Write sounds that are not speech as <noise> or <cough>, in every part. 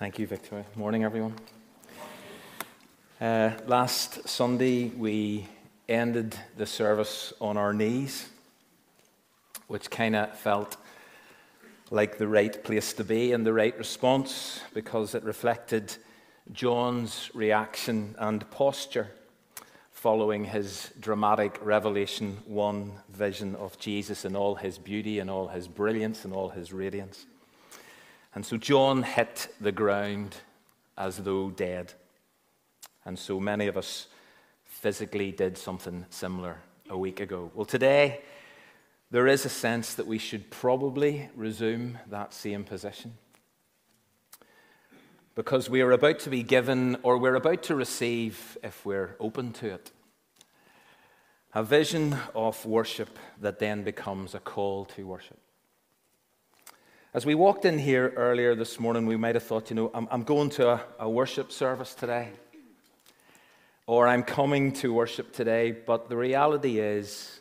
Thank you, Victoria. Morning, everyone. Uh, last Sunday, we ended the service on our knees, which kind of felt like the right place to be and the right response because it reflected John's reaction and posture following his dramatic Revelation 1 vision of Jesus in all his beauty and all his brilliance and all his radiance. And so John hit the ground as though dead. And so many of us physically did something similar a week ago. Well, today, there is a sense that we should probably resume that same position. Because we are about to be given, or we're about to receive, if we're open to it, a vision of worship that then becomes a call to worship. As we walked in here earlier this morning, we might have thought, you know, I'm, I'm going to a, a worship service today, or I'm coming to worship today. But the reality is,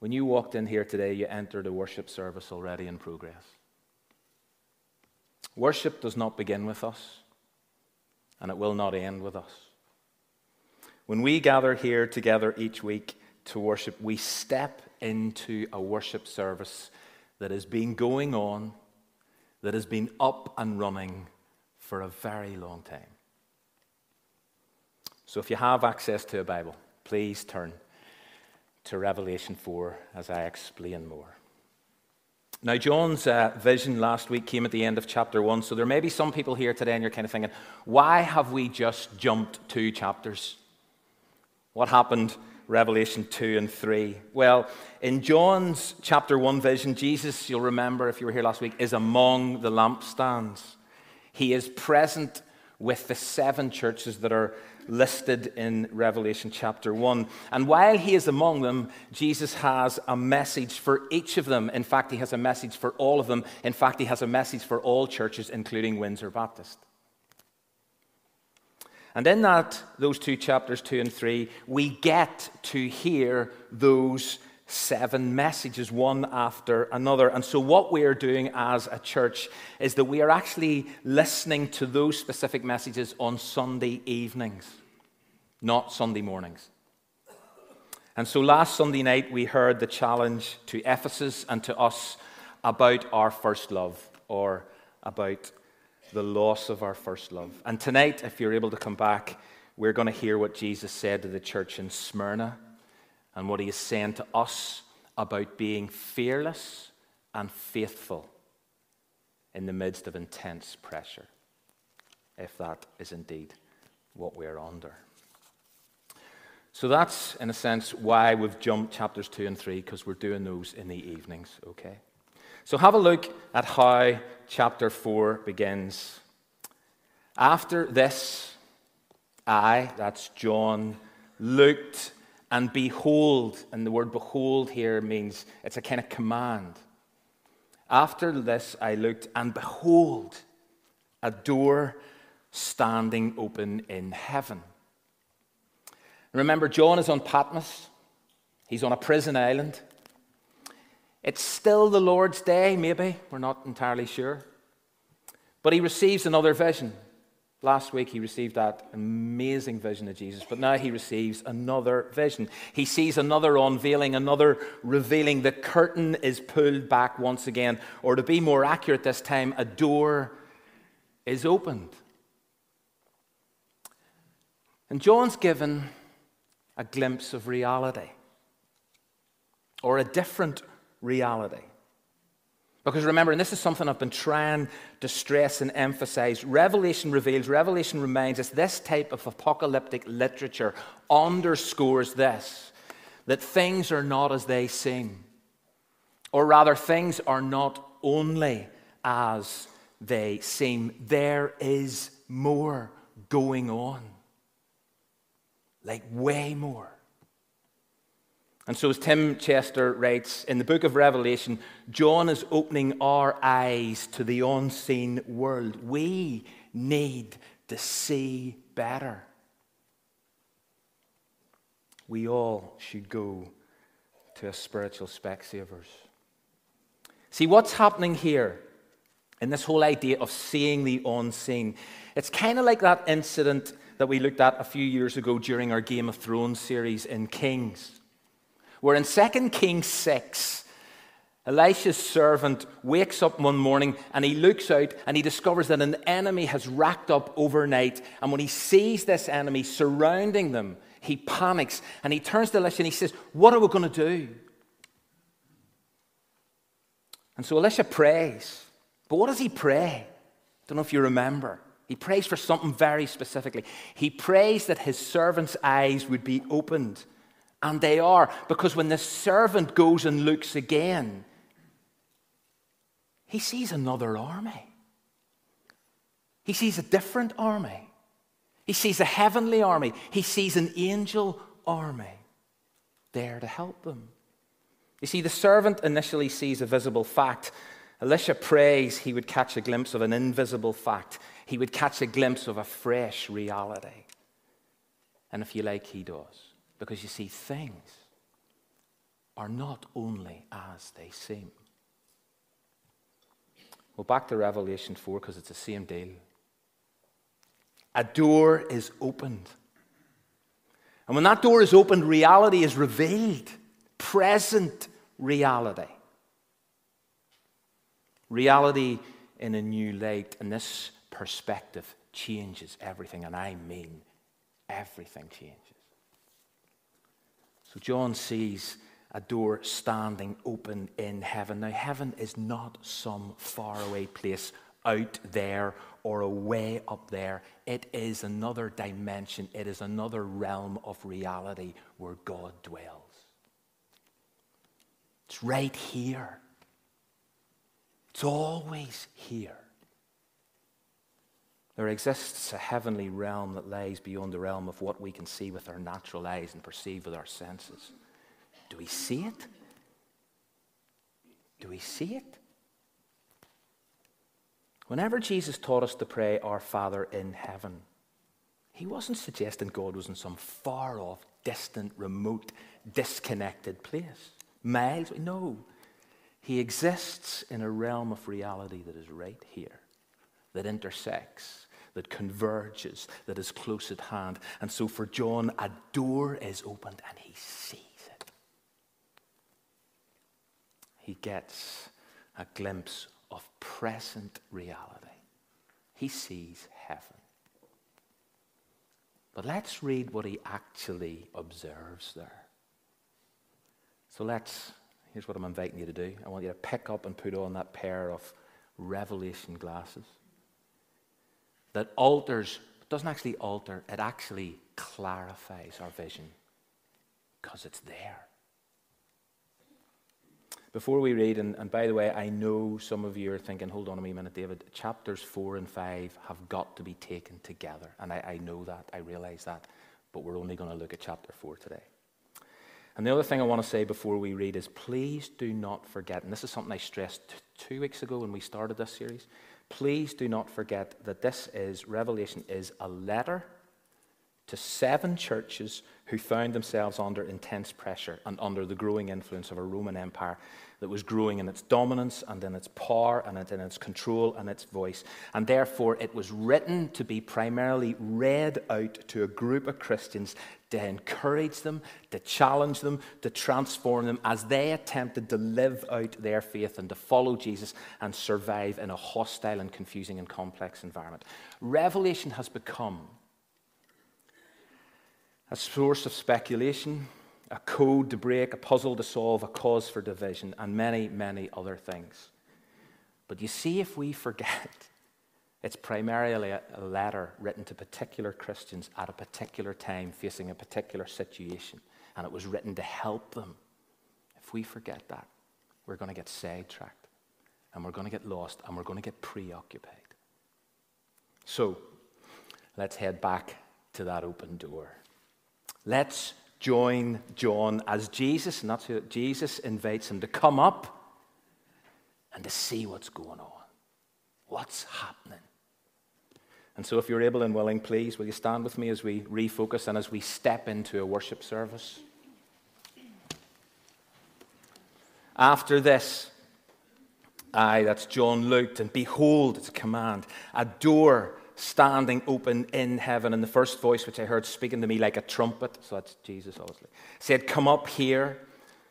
when you walked in here today, you entered a worship service already in progress. Worship does not begin with us, and it will not end with us. When we gather here together each week to worship, we step into a worship service that has been going on, that has been up and running for a very long time. So if you have access to a Bible, please turn to Revelation 4 as I explain more. Now, John's uh, vision last week came at the end of chapter 1, so there may be some people here today and you're kind of thinking, why have we just jumped two chapters? What happened Revelation 2 and 3? Well, in John's chapter 1 vision, Jesus, you'll remember if you were here last week, is among the lampstands. He is present with the seven churches that are listed in Revelation chapter 1. And while he is among them, Jesus has a message for each of them. In fact, he has a message for all of them. In fact, he has a message for all churches, including Windsor Baptist. And in that, those two chapters, two and three, we get to hear those seven messages, one after another. And so, what we are doing as a church is that we are actually listening to those specific messages on Sunday evenings, not Sunday mornings. And so, last Sunday night, we heard the challenge to Ephesus and to us about our first love, or about the loss of our first love. And tonight, if you're able to come back, we're going to hear what Jesus said to the church in Smyrna and what he is saying to us about being fearless and faithful in the midst of intense pressure, if that is indeed what we're under. So that's, in a sense, why we've jumped chapters 2 and 3, because we're doing those in the evenings, okay? So have a look at how chapter 4 begins. After this, I, that's John, looked and behold, and the word behold here means it's a kind of command. After this, I looked and behold, a door standing open in heaven. Remember, John is on Patmos, he's on a prison island. It's still the Lord's day, maybe. We're not entirely sure. But he receives another vision. Last week, he received that amazing vision of Jesus, but now he receives another vision. He sees another unveiling, another revealing. The curtain is pulled back once again, or to be more accurate this time, a door is opened. And John's given a glimpse of reality, or a different reality. Because remember, and this is something I've been trying to stress and emphasize Revelation reveals, Revelation reminds us this type of apocalyptic literature underscores this that things are not as they seem. Or rather, things are not only as they seem, there is more going on. Like, way more. And so, as Tim Chester writes, in the book of Revelation, John is opening our eyes to the unseen world. We need to see better. We all should go to a spiritual Specsavers. See, what's happening here in this whole idea of seeing the unseen. It's kind of like that incident that we looked at a few years ago during our Game of Thrones series in Kings, where in 2 Kings 6, Elisha's servant wakes up one morning and he looks out and he discovers that an enemy has racked up overnight. And when he sees this enemy surrounding them, he panics and he turns to Elisha and he says, What are we going to do? And so Elisha prays. But what does he pray? I don't know if you remember. He prays for something very specifically. He prays that his servant's eyes would be opened. And they are, because when the servant goes and looks again, he sees another army. He sees a different army. He sees a heavenly army. He sees an angel army there to help them. You see, the servant initially sees a visible fact. Elisha prays he would catch a glimpse of an invisible fact. He would catch a glimpse of a fresh reality. And if you like, he does. Because you see, things are not only as they seem. Well, back to Revelation 4 because it's the same deal. A door is opened. And when that door is opened, reality is revealed. Present reality. Reality in a new light. And this perspective changes everything. And I mean, everything changes. So John sees a door standing open in heaven. Now, heaven is not some faraway place out there or away up there. It is another dimension, it is another realm of reality where God dwells. It's right here, it's always here. There exists a heavenly realm that lies beyond the realm of what we can see with our natural eyes and perceive with our senses. Do we see it? Do we see it? Whenever Jesus taught us to pray, Our Father in heaven, he wasn't suggesting God was in some far off, distant, remote, disconnected place. Miles. No. He exists in a realm of reality that is right here, that intersects, that converges, that is close at hand. And so for John, a door is opened and he sees. It. He gets a glimpse of present reality. He sees heaven. But let's read what he actually observes there. So let's, here's what I'm inviting you to do. I want you to pick up and put on that pair of revelation glasses that alters, doesn't actually alter, it actually clarifies our vision because it's there. Before we read, and, and, by the way, I know some of you are thinking, hold on a minute, David, chapters four and five have got to be taken together. And I, I know that, I realize that, but we're only going to look at chapter four today. And the other thing I want to say before we read is please do not forget, and this is something I stressed two weeks ago when we started this series. Please do not forget that this is, Revelation is a letter to seven churches who found themselves under intense pressure and under the growing influence of a Roman Empire that was growing in its dominance and in its power and in its control and its voice. And therefore, it was written to be primarily read out to a group of Christians to encourage them, to challenge them, to transform them as they attempted to live out their faith and to follow Jesus and survive in a hostile and confusing and complex environment. Revelation has become a source of speculation, a code to break, a puzzle to solve, a cause for division, and many, many other things. But you see, if we forget, <laughs> it's primarily a letter written to particular Christians at a particular time facing a particular situation, and it was written to help them. If we forget that, we're going to get sidetracked, and we're going to get lost, and we're going to get preoccupied. So, let's head back to that open door. Let's join John as Jesus, and that's who Jesus invites him to come up and to see what's going on, what's happening. And so, if you're able and willing, please, will you stand with me as we refocus and as we step into a worship service? After this, I, that's John looked, and behold, it's a command, a door standing open in heaven. And the first voice which I heard speaking to me like a trumpet, so that's Jesus obviously, said, Come up here,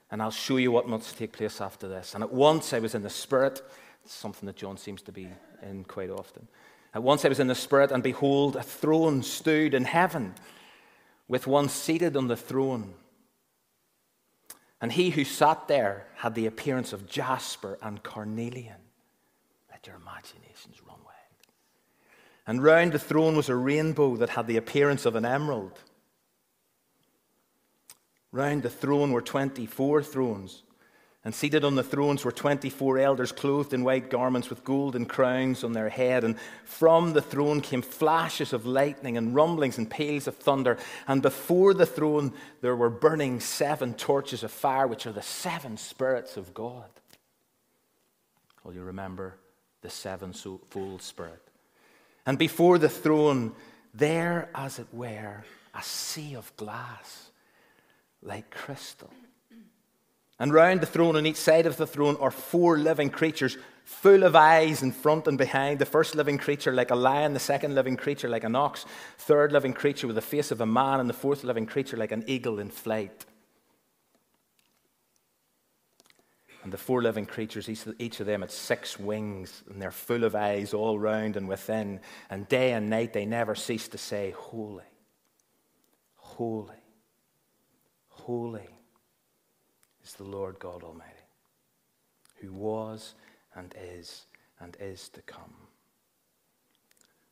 and I'll show you what must take place after this. And at once I was in the Spirit, something that John seems to be in quite often. At once I was in the Spirit, and behold, a throne stood in heaven, with one seated on the throne. And he who sat there had the appearance of jasper and carnelian. Let your imaginations. And round the throne was a rainbow that had the appearance of an emerald. Round the throne were 24 thrones and seated on the thrones were 24 elders clothed in white garments with golden crowns on their head. And from the throne came flashes of lightning and rumblings and peals of thunder. And before the throne there were burning seven torches of fire, which are the seven spirits of God. Will you remember the sevenfold spirit? And before the throne, there, as it were, a sea of glass like crystal and round the throne, on each side of the throne, are four living creatures, full of eyes in front and behind. The first living creature like a lion, the second living creature like an ox, third living creature with the face of a man, and the fourth living creature like an eagle in flight. And the four living creatures, each of them had six wings, and they're full of eyes all round and within. And day and night they never cease to say, Holy, holy, holy is the Lord God Almighty, who was and is and is to come.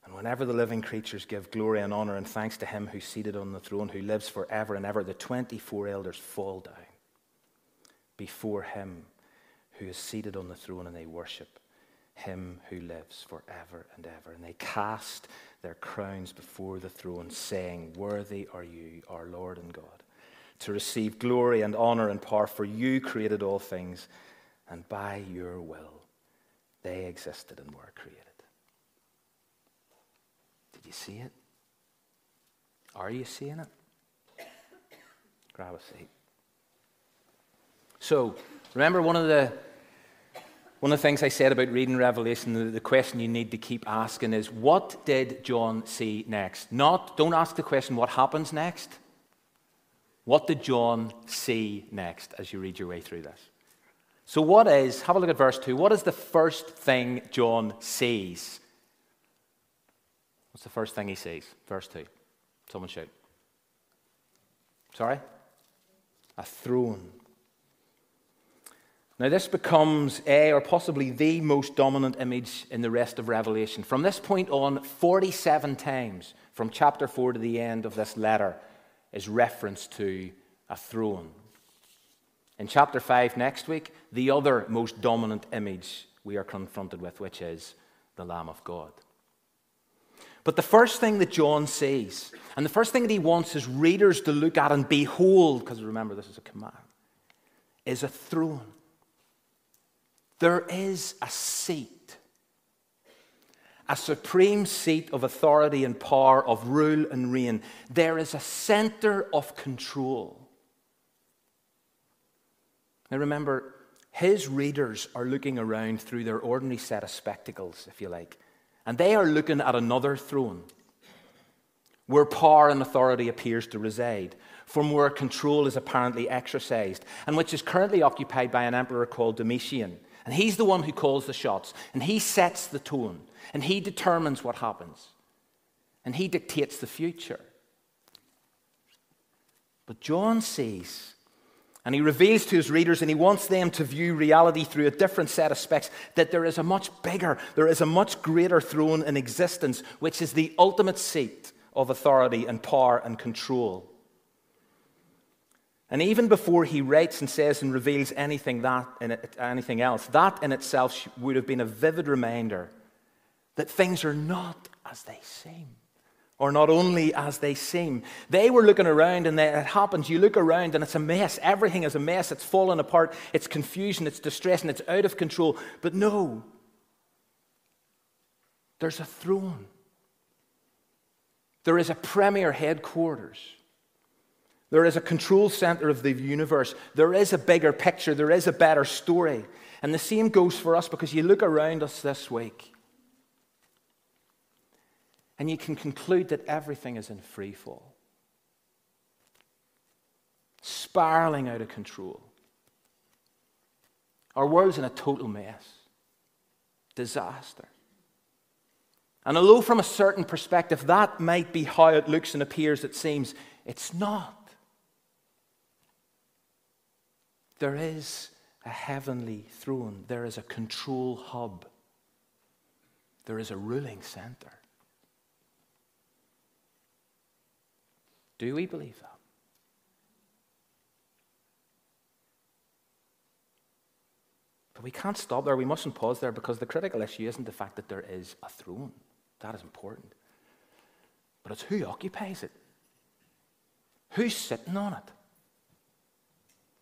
And whenever the living creatures give glory and honor and thanks to him who's seated on the throne, who lives forever and ever, the 24 elders fall down before him who is seated on the throne and they worship him who lives forever and ever. And they cast their crowns before the throne, saying, Worthy are you, our Lord and God to receive glory and honor and power, for you created all things, and by your will they existed and were created. Did you see it? Are you seeing it? Grab a seat. So, remember one of the one of the things I said about reading Revelation, the, question you need to keep asking is, what did John see next? Not, don't ask the question, what happens next? What did John see next as you read your way through this? So, what is, have a look at verse 2. What is the first thing John sees? What's the first thing he sees? Verse 2. Someone shout. Sorry? A throne. Now, this becomes a, or possibly the most dominant image in the rest of Revelation. From this point on, 47 times, from chapter 4 to the end of this letter, is reference to a throne. In chapter 5 next week, the other most dominant image we are confronted with, which is the Lamb of God. But the first thing that John sees, and the first thing that he wants his readers to look at and behold, because remember this is a command, is a throne. There is a seat a supreme seat of authority and power, of rule and reign. There is a center of control. Now remember, his readers are looking around through their ordinary set of spectacles, if you like, and they are looking at another throne where power and authority appears to reside, from where control is apparently exercised, and which is currently occupied by an emperor called Domitian. And he's the one who calls the shots, and he sets the tone. And He determines what happens. And He dictates the future. But John sees, and he reveals to his readers, and he wants them to view reality through a different set of specs, that there is a much bigger, there is a much greater throne in existence, which is the ultimate seat of authority and power and control. And even before he writes and says and reveals anything, that it, anything else, that in itself would have been a vivid reminder that things are not as they seem. Or not only as they seem. They were looking around and it happens. You look around and it's a mess. Everything is a mess. It's falling apart. It's confusion. It's distress and it's out of control. But no, there's a throne. There is a premier headquarters. There is a control center of the universe. There is a bigger picture. There is a better story. And the same goes for us because you look around us this week and you can conclude that everything is in free fall, spiraling out of control. Our world's in a total mess, disaster. And although, from a certain perspective, that might be how it looks and appears, it seems, it's not. There is a heavenly throne, there is a control hub, there is a ruling center. Do we believe that? But we can't stop there. We mustn't pause there because the critical issue isn't the fact that there is a throne. That is important. But it's who occupies it. Who's sitting on it?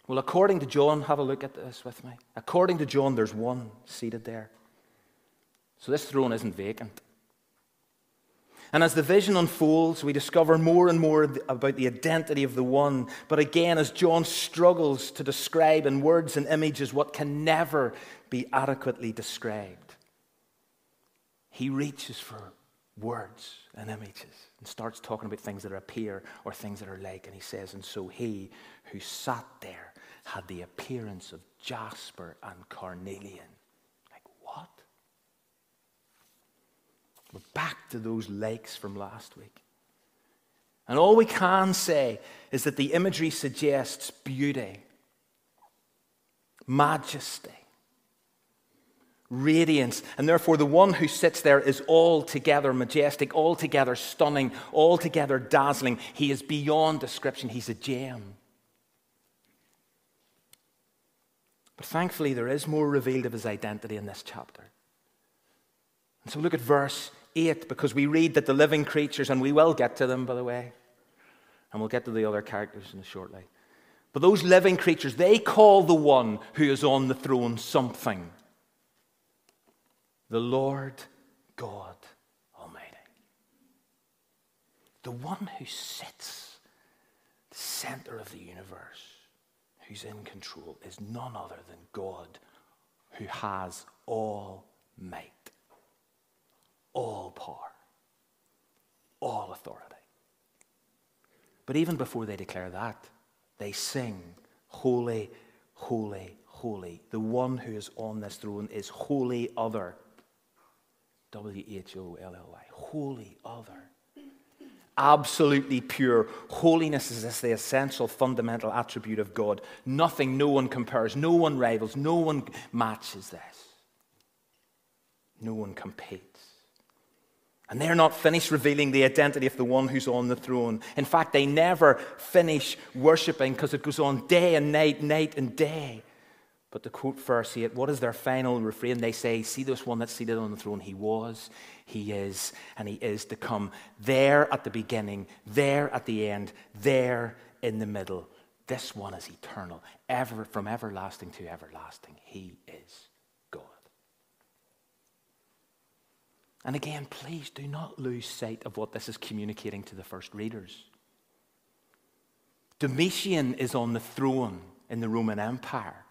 Well, according to John, have a look at this with me. According to John, there's one seated there. So this throne isn't vacant. And as the vision unfolds, we discover more and more about the identity of the one. But again, as John struggles to describe in words and images what can never be adequately described, he reaches for words and images and starts talking about things that appear or things that are like. And he says, And so he who sat there had the appearance of jasper and carnelian. Like, what? We're back to those lakes from last week. And all we can say is that the imagery suggests beauty, majesty, radiance, and therefore the one who sits there is altogether majestic, altogether stunning, altogether dazzling. He is beyond description. He's a gem. But thankfully, there is more revealed of his identity in this chapter. And so look at verse 8, because we read that the living creatures, and we will get to them, by the way, and we'll get to the other characters in a short shortly. But those living creatures, they call the one who is on the throne something the Lord God Almighty. The one who sits the center of the universe who's in control is none other than God, who has all might, all power, all authority. But even before they declare that, they sing, Holy, holy, holy. The one who is on this throne is wholly other. W H O L L Y. Wholly other absolutely pure. Holiness is the essential, fundamental attribute of God. Nothing, no one compares, no one rivals, no one matches this. No one competes. And they're not finished revealing the identity of the one who's on the throne. In fact, they never finish worshiping because it goes on day and night, night and day. But to quote verse 8, what is their final refrain? They say, See this one that's seated on the throne? He was, he is, and he is to come. There at the beginning, there at the end, there in the middle. This one is eternal, ever from everlasting to everlasting. He is God. And again, please do not lose sight of what this is communicating to the first readers. Domitian is on the throne in the Roman Empire.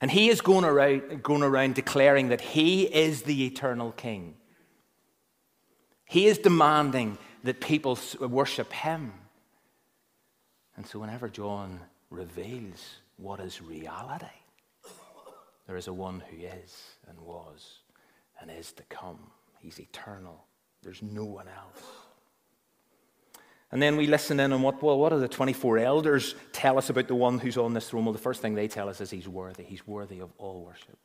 And he is going around, going around declaring that he is the eternal king. He is demanding that people worship him. And so, whenever John reveals what is reality, there is a one who is and was and is to come. He's eternal, there's no one else. And then we listen in on what, well, what do the 24 elders tell us about the one who's on this throne? Well, the first thing they tell us is he's worthy. He's worthy of all worship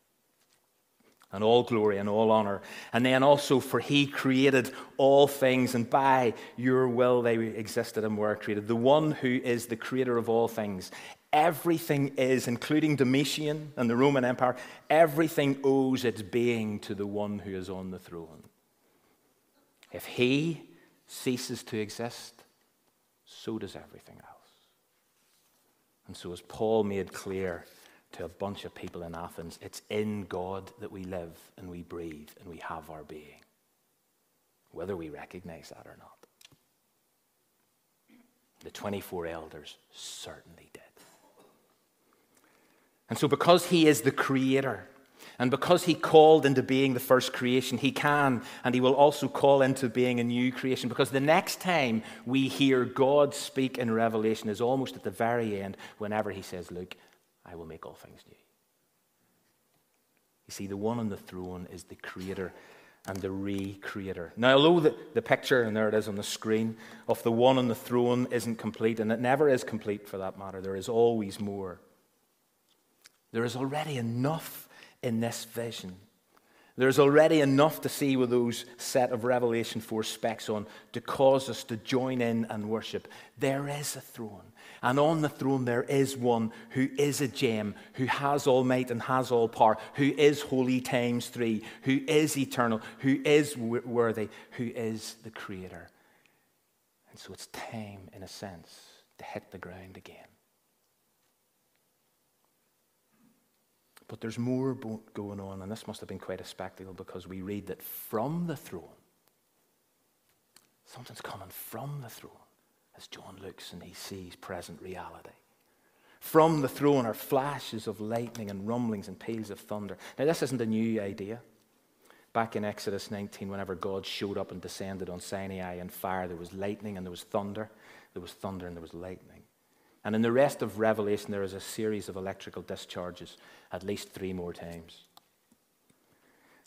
and all glory and all honor. And then also, for he created all things, and by your will they existed and were created. The one who is the creator of all things. Everything is, including Domitian and the Roman Empire, everything owes its being to the one who is on the throne. If he ceases to exist, so does everything else. And so, as Paul made clear to a bunch of people in Athens, it's in God that we live and we breathe and we have our being, whether we recognize that or not. The 24 elders certainly did. And so, because he is the creator, and because he called into being the first creation, he can and he will also call into being a new creation. Because the next time we hear God speak in Revelation is almost at the very end, whenever he says, Look, I will make all things new. You see, the one on the throne is the creator and the recreator. Now, although the, the picture, and there it is on the screen, of the one on the throne isn't complete, and it never is complete for that matter, there is always more. There is already enough in this vision. There's already enough to see with those set of Revelation 4 specs on to cause us to join in and worship. There is a throne. And on the throne, there is one who is a gem, who has all might and has all power, who is holy times three, who is eternal, who is worthy, who is the creator. And so it's time, in a sense, to hit the ground again. But there's more going on, and this must have been quite a spectacle because we read that from the throne, something's coming from the throne as John looks and he sees present reality. From the throne are flashes of lightning and rumblings and peals of thunder. Now, this isn't a new idea. Back in Exodus 19, whenever God showed up and descended on Sinai in fire, there was lightning and there was thunder. There was thunder and there was lightning. And in the rest of Revelation, there is a series of electrical discharges at least three more times.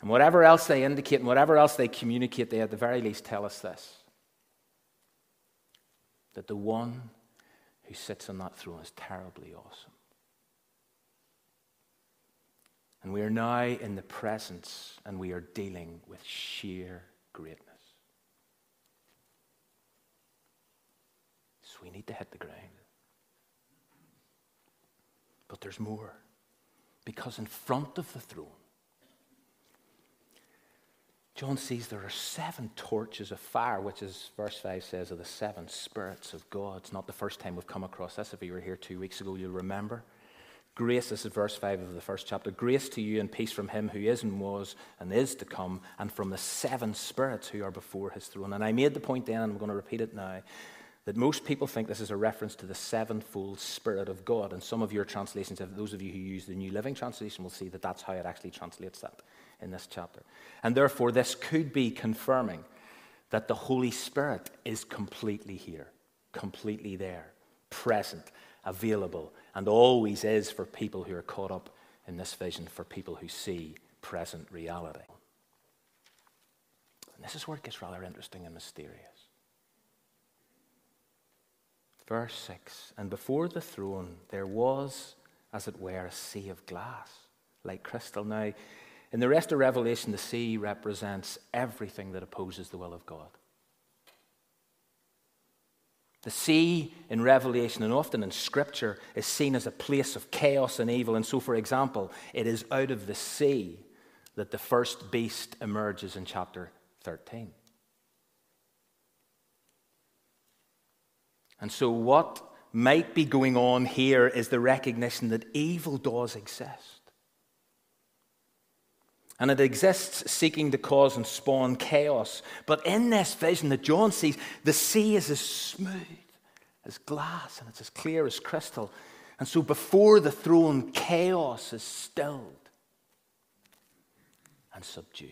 And whatever else they indicate and whatever else they communicate, they at the very least tell us this that the one who sits on that throne is terribly awesome. And we are now in the presence and we are dealing with sheer greatness. So we need to hit the ground. But there's more. Because in front of the throne, John sees there are seven torches of fire, which is, verse 5 says, are the seven spirits of God. It's not the first time we've come across this. If you were here two weeks ago, you'll remember. Grace, this is verse 5 of the first chapter. Grace to you and peace from him who is and was and is to come, and from the seven spirits who are before his throne. And I made the point then, and I'm going to repeat it now, that most people think this is a reference to the sevenfold Spirit of God. And some of your translations, those of you who use the New Living Translation, will see that that's how it actually translates that in this chapter. And therefore, this could be confirming that the Holy Spirit is completely here, completely there, present, available, and always is for people who are caught up in this vision, for people who see present reality. And this is where it gets rather interesting and mysterious. Verse 6 And before the throne there was, as it were, a sea of glass, like crystal. Now, in the rest of Revelation, the sea represents everything that opposes the will of God. The sea in Revelation and often in Scripture is seen as a place of chaos and evil. And so, for example, it is out of the sea that the first beast emerges in chapter 13. And so, what might be going on here is the recognition that evil does exist. And it exists seeking to cause and spawn chaos. But in this vision that John sees, the sea is as smooth as glass and it's as clear as crystal. And so before the throne, chaos is stilled and subdued.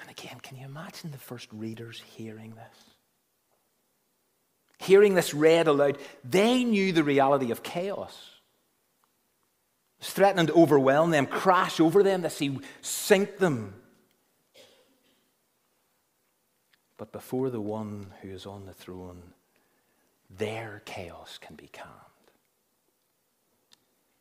And again, can you imagine the first readers hearing this? Hearing this read aloud, they knew the reality of chaos. It was threatening to overwhelm them, crash over them, the sea sink them. But before the one who is on the throne, their chaos can be calmed.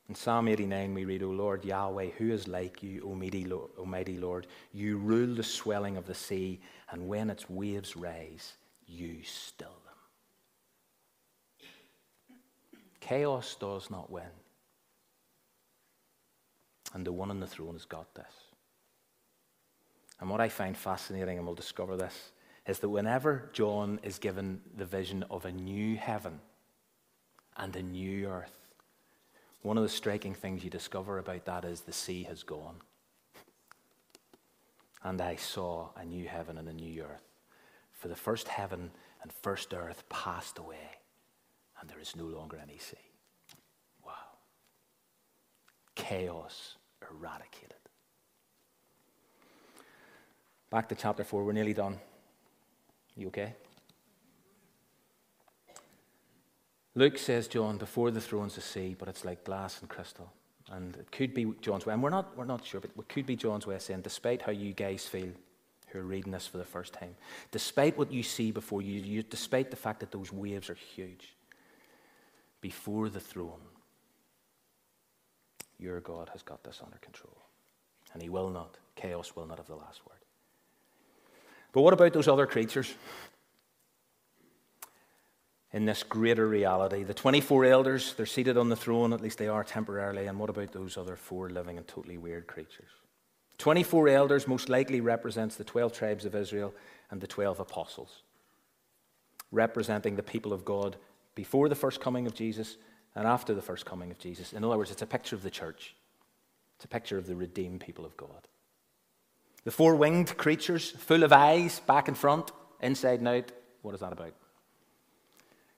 In Psalm 89, we read, O Lord Yahweh, who is like you, Almighty Lord? You rule the swelling of the sea, and when its waves rise, you still Chaos does not win. And the one on the throne has got this. And what I find fascinating, and we'll discover this, is that whenever John is given the vision of a new heaven and a new earth, one of the striking things you discover about that is the sea has gone. And I saw a new heaven and a new earth. For the first heaven and first earth passed away, and there is no longer any sea. Wow. Chaos eradicated. Back to chapter 4. We're nearly done. You okay? Luke says, John, before the throne's a sea, but it's like glass and crystal. And it could be John's way. And we're not, we're not sure, but it could be John's way of saying, despite how you guys feel who are reading this for the first time, despite what you see before you, you despite the fact that those waves are huge, before the throne, your God has got this under control. And he will not, chaos will not have the last word. But what about those other creatures? In this greater reality, the 24 elders, they're seated on the throne, at least they are temporarily. And what about those other four living and totally weird creatures? 24 elders most likely represents the 12 tribes of Israel and the 12 apostles, representing the people of God before the first coming of Jesus and after the first coming of Jesus. In other words, it's a picture of the church, it's a picture of the redeemed people of God. The four winged creatures, full of eyes, back and front, inside and out. What is that about?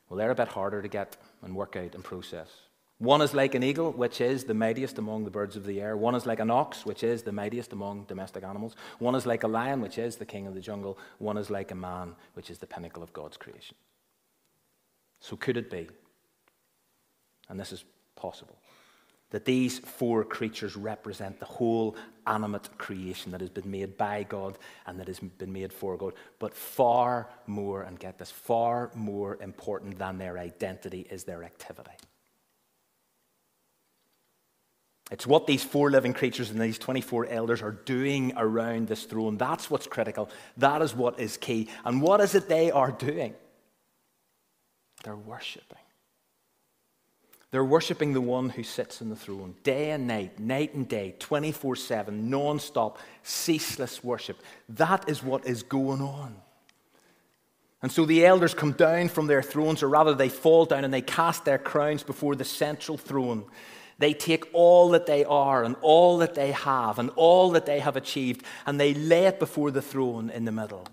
Well, they're a bit harder to get and work out and process. One is like an eagle, which is the mightiest among the birds of the air. One is like an ox, which is the mightiest among domestic animals. One is like a lion, which is the king of the jungle. One is like a man, which is the pinnacle of God's creation. So, could it be, and this is possible, that these four creatures represent the whole animate creation that has been made by God and that has been made for God. But far more, and get this, far more important than their identity is their activity. It's what these four living creatures and these 24 elders are doing around this throne. That's what's critical. That is what is key. And what is it they are doing? They're worshiping. They're worshiping the one who sits on the throne day and night, night and day, 24 7, non stop, ceaseless worship. That is what is going on. And so the elders come down from their thrones, or rather, they fall down and they cast their crowns before the central throne. They take all that they are and all that they have and all that they have achieved, and they lay it before the throne in the middle.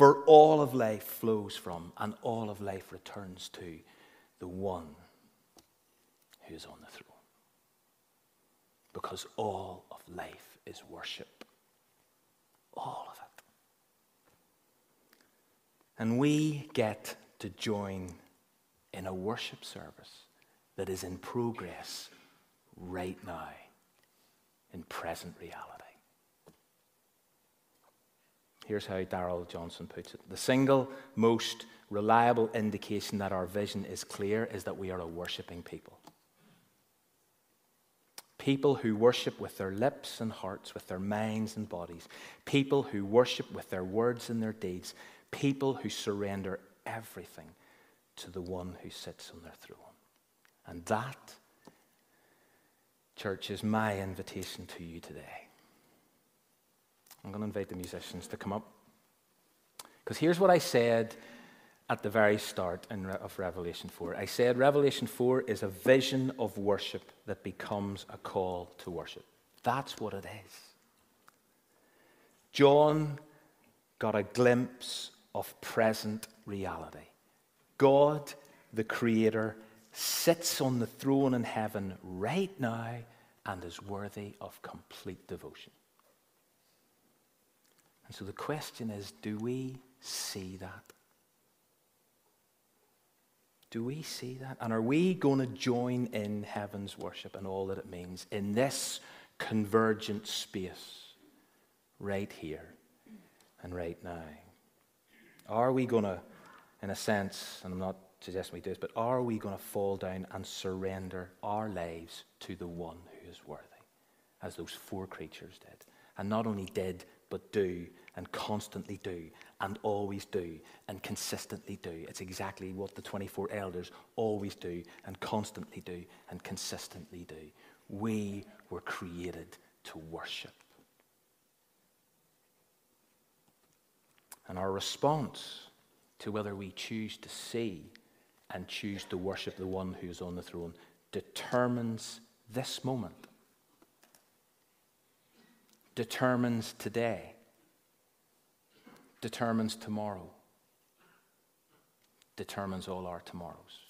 For all of life flows from, and all of life returns to the one who is on the throne. Because all of life is worship. All of it. And we get to join in a worship service that is in progress right now, in present reality. Here's how Darrell Johnson puts it The single most reliable indication that our vision is clear is that we are a worshipping people. People who worship with their lips and hearts, with their minds and bodies. People who worship with their words and their deeds. People who surrender everything to the one who sits on their throne. And that, church, is my invitation to you today. I'm going to invite the musicians to come up. Because here's what I said at the very start of Revelation 4. I said Revelation 4 is a vision of worship that becomes a call to worship. That's what it is. John got a glimpse of present reality. God, the Creator, sits on the throne in heaven right now and is worthy of complete devotion. And so the question is do we see that? Do we see that? And are we going to join in heaven's worship and all that it means in this convergent space right here and right now? Are we going to, in a sense, and I'm not suggesting we do this, but are we going to fall down and surrender our lives to the one who is worthy, as those four creatures did? And not only did, but do and constantly do and always do and consistently do. It's exactly what the 24 elders always do and constantly do and consistently do. We were created to worship. And our response to whether we choose to see and choose to worship the one who is on the throne determines this moment, determines today determines tomorrow, determines all our tomorrows.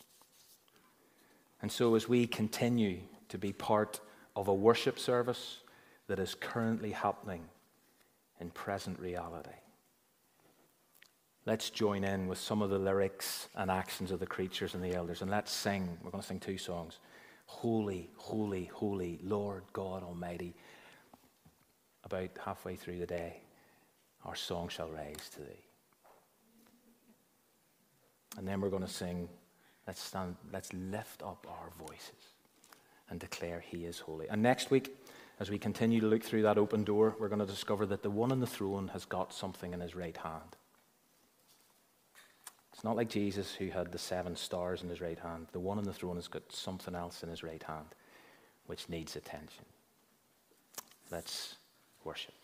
And so, as we continue to be part of a worship service that is currently happening in present reality, let's join in with some of the lyrics and actions of the creatures and the elders, and let's sing. We're going to sing two songs Holy, holy, holy, Lord God Almighty. About halfway through the day, our song shall rise to thee. And then we're going to sing Let's stand, let's lift up our voices and declare He is holy. And next week, as we continue to look through that open door, we're going to discover that the one on the throne has got something in his right hand. It's not like Jesus who had the seven stars in his right hand. The one on the throne has got something else in his right hand which needs attention. Let's worship.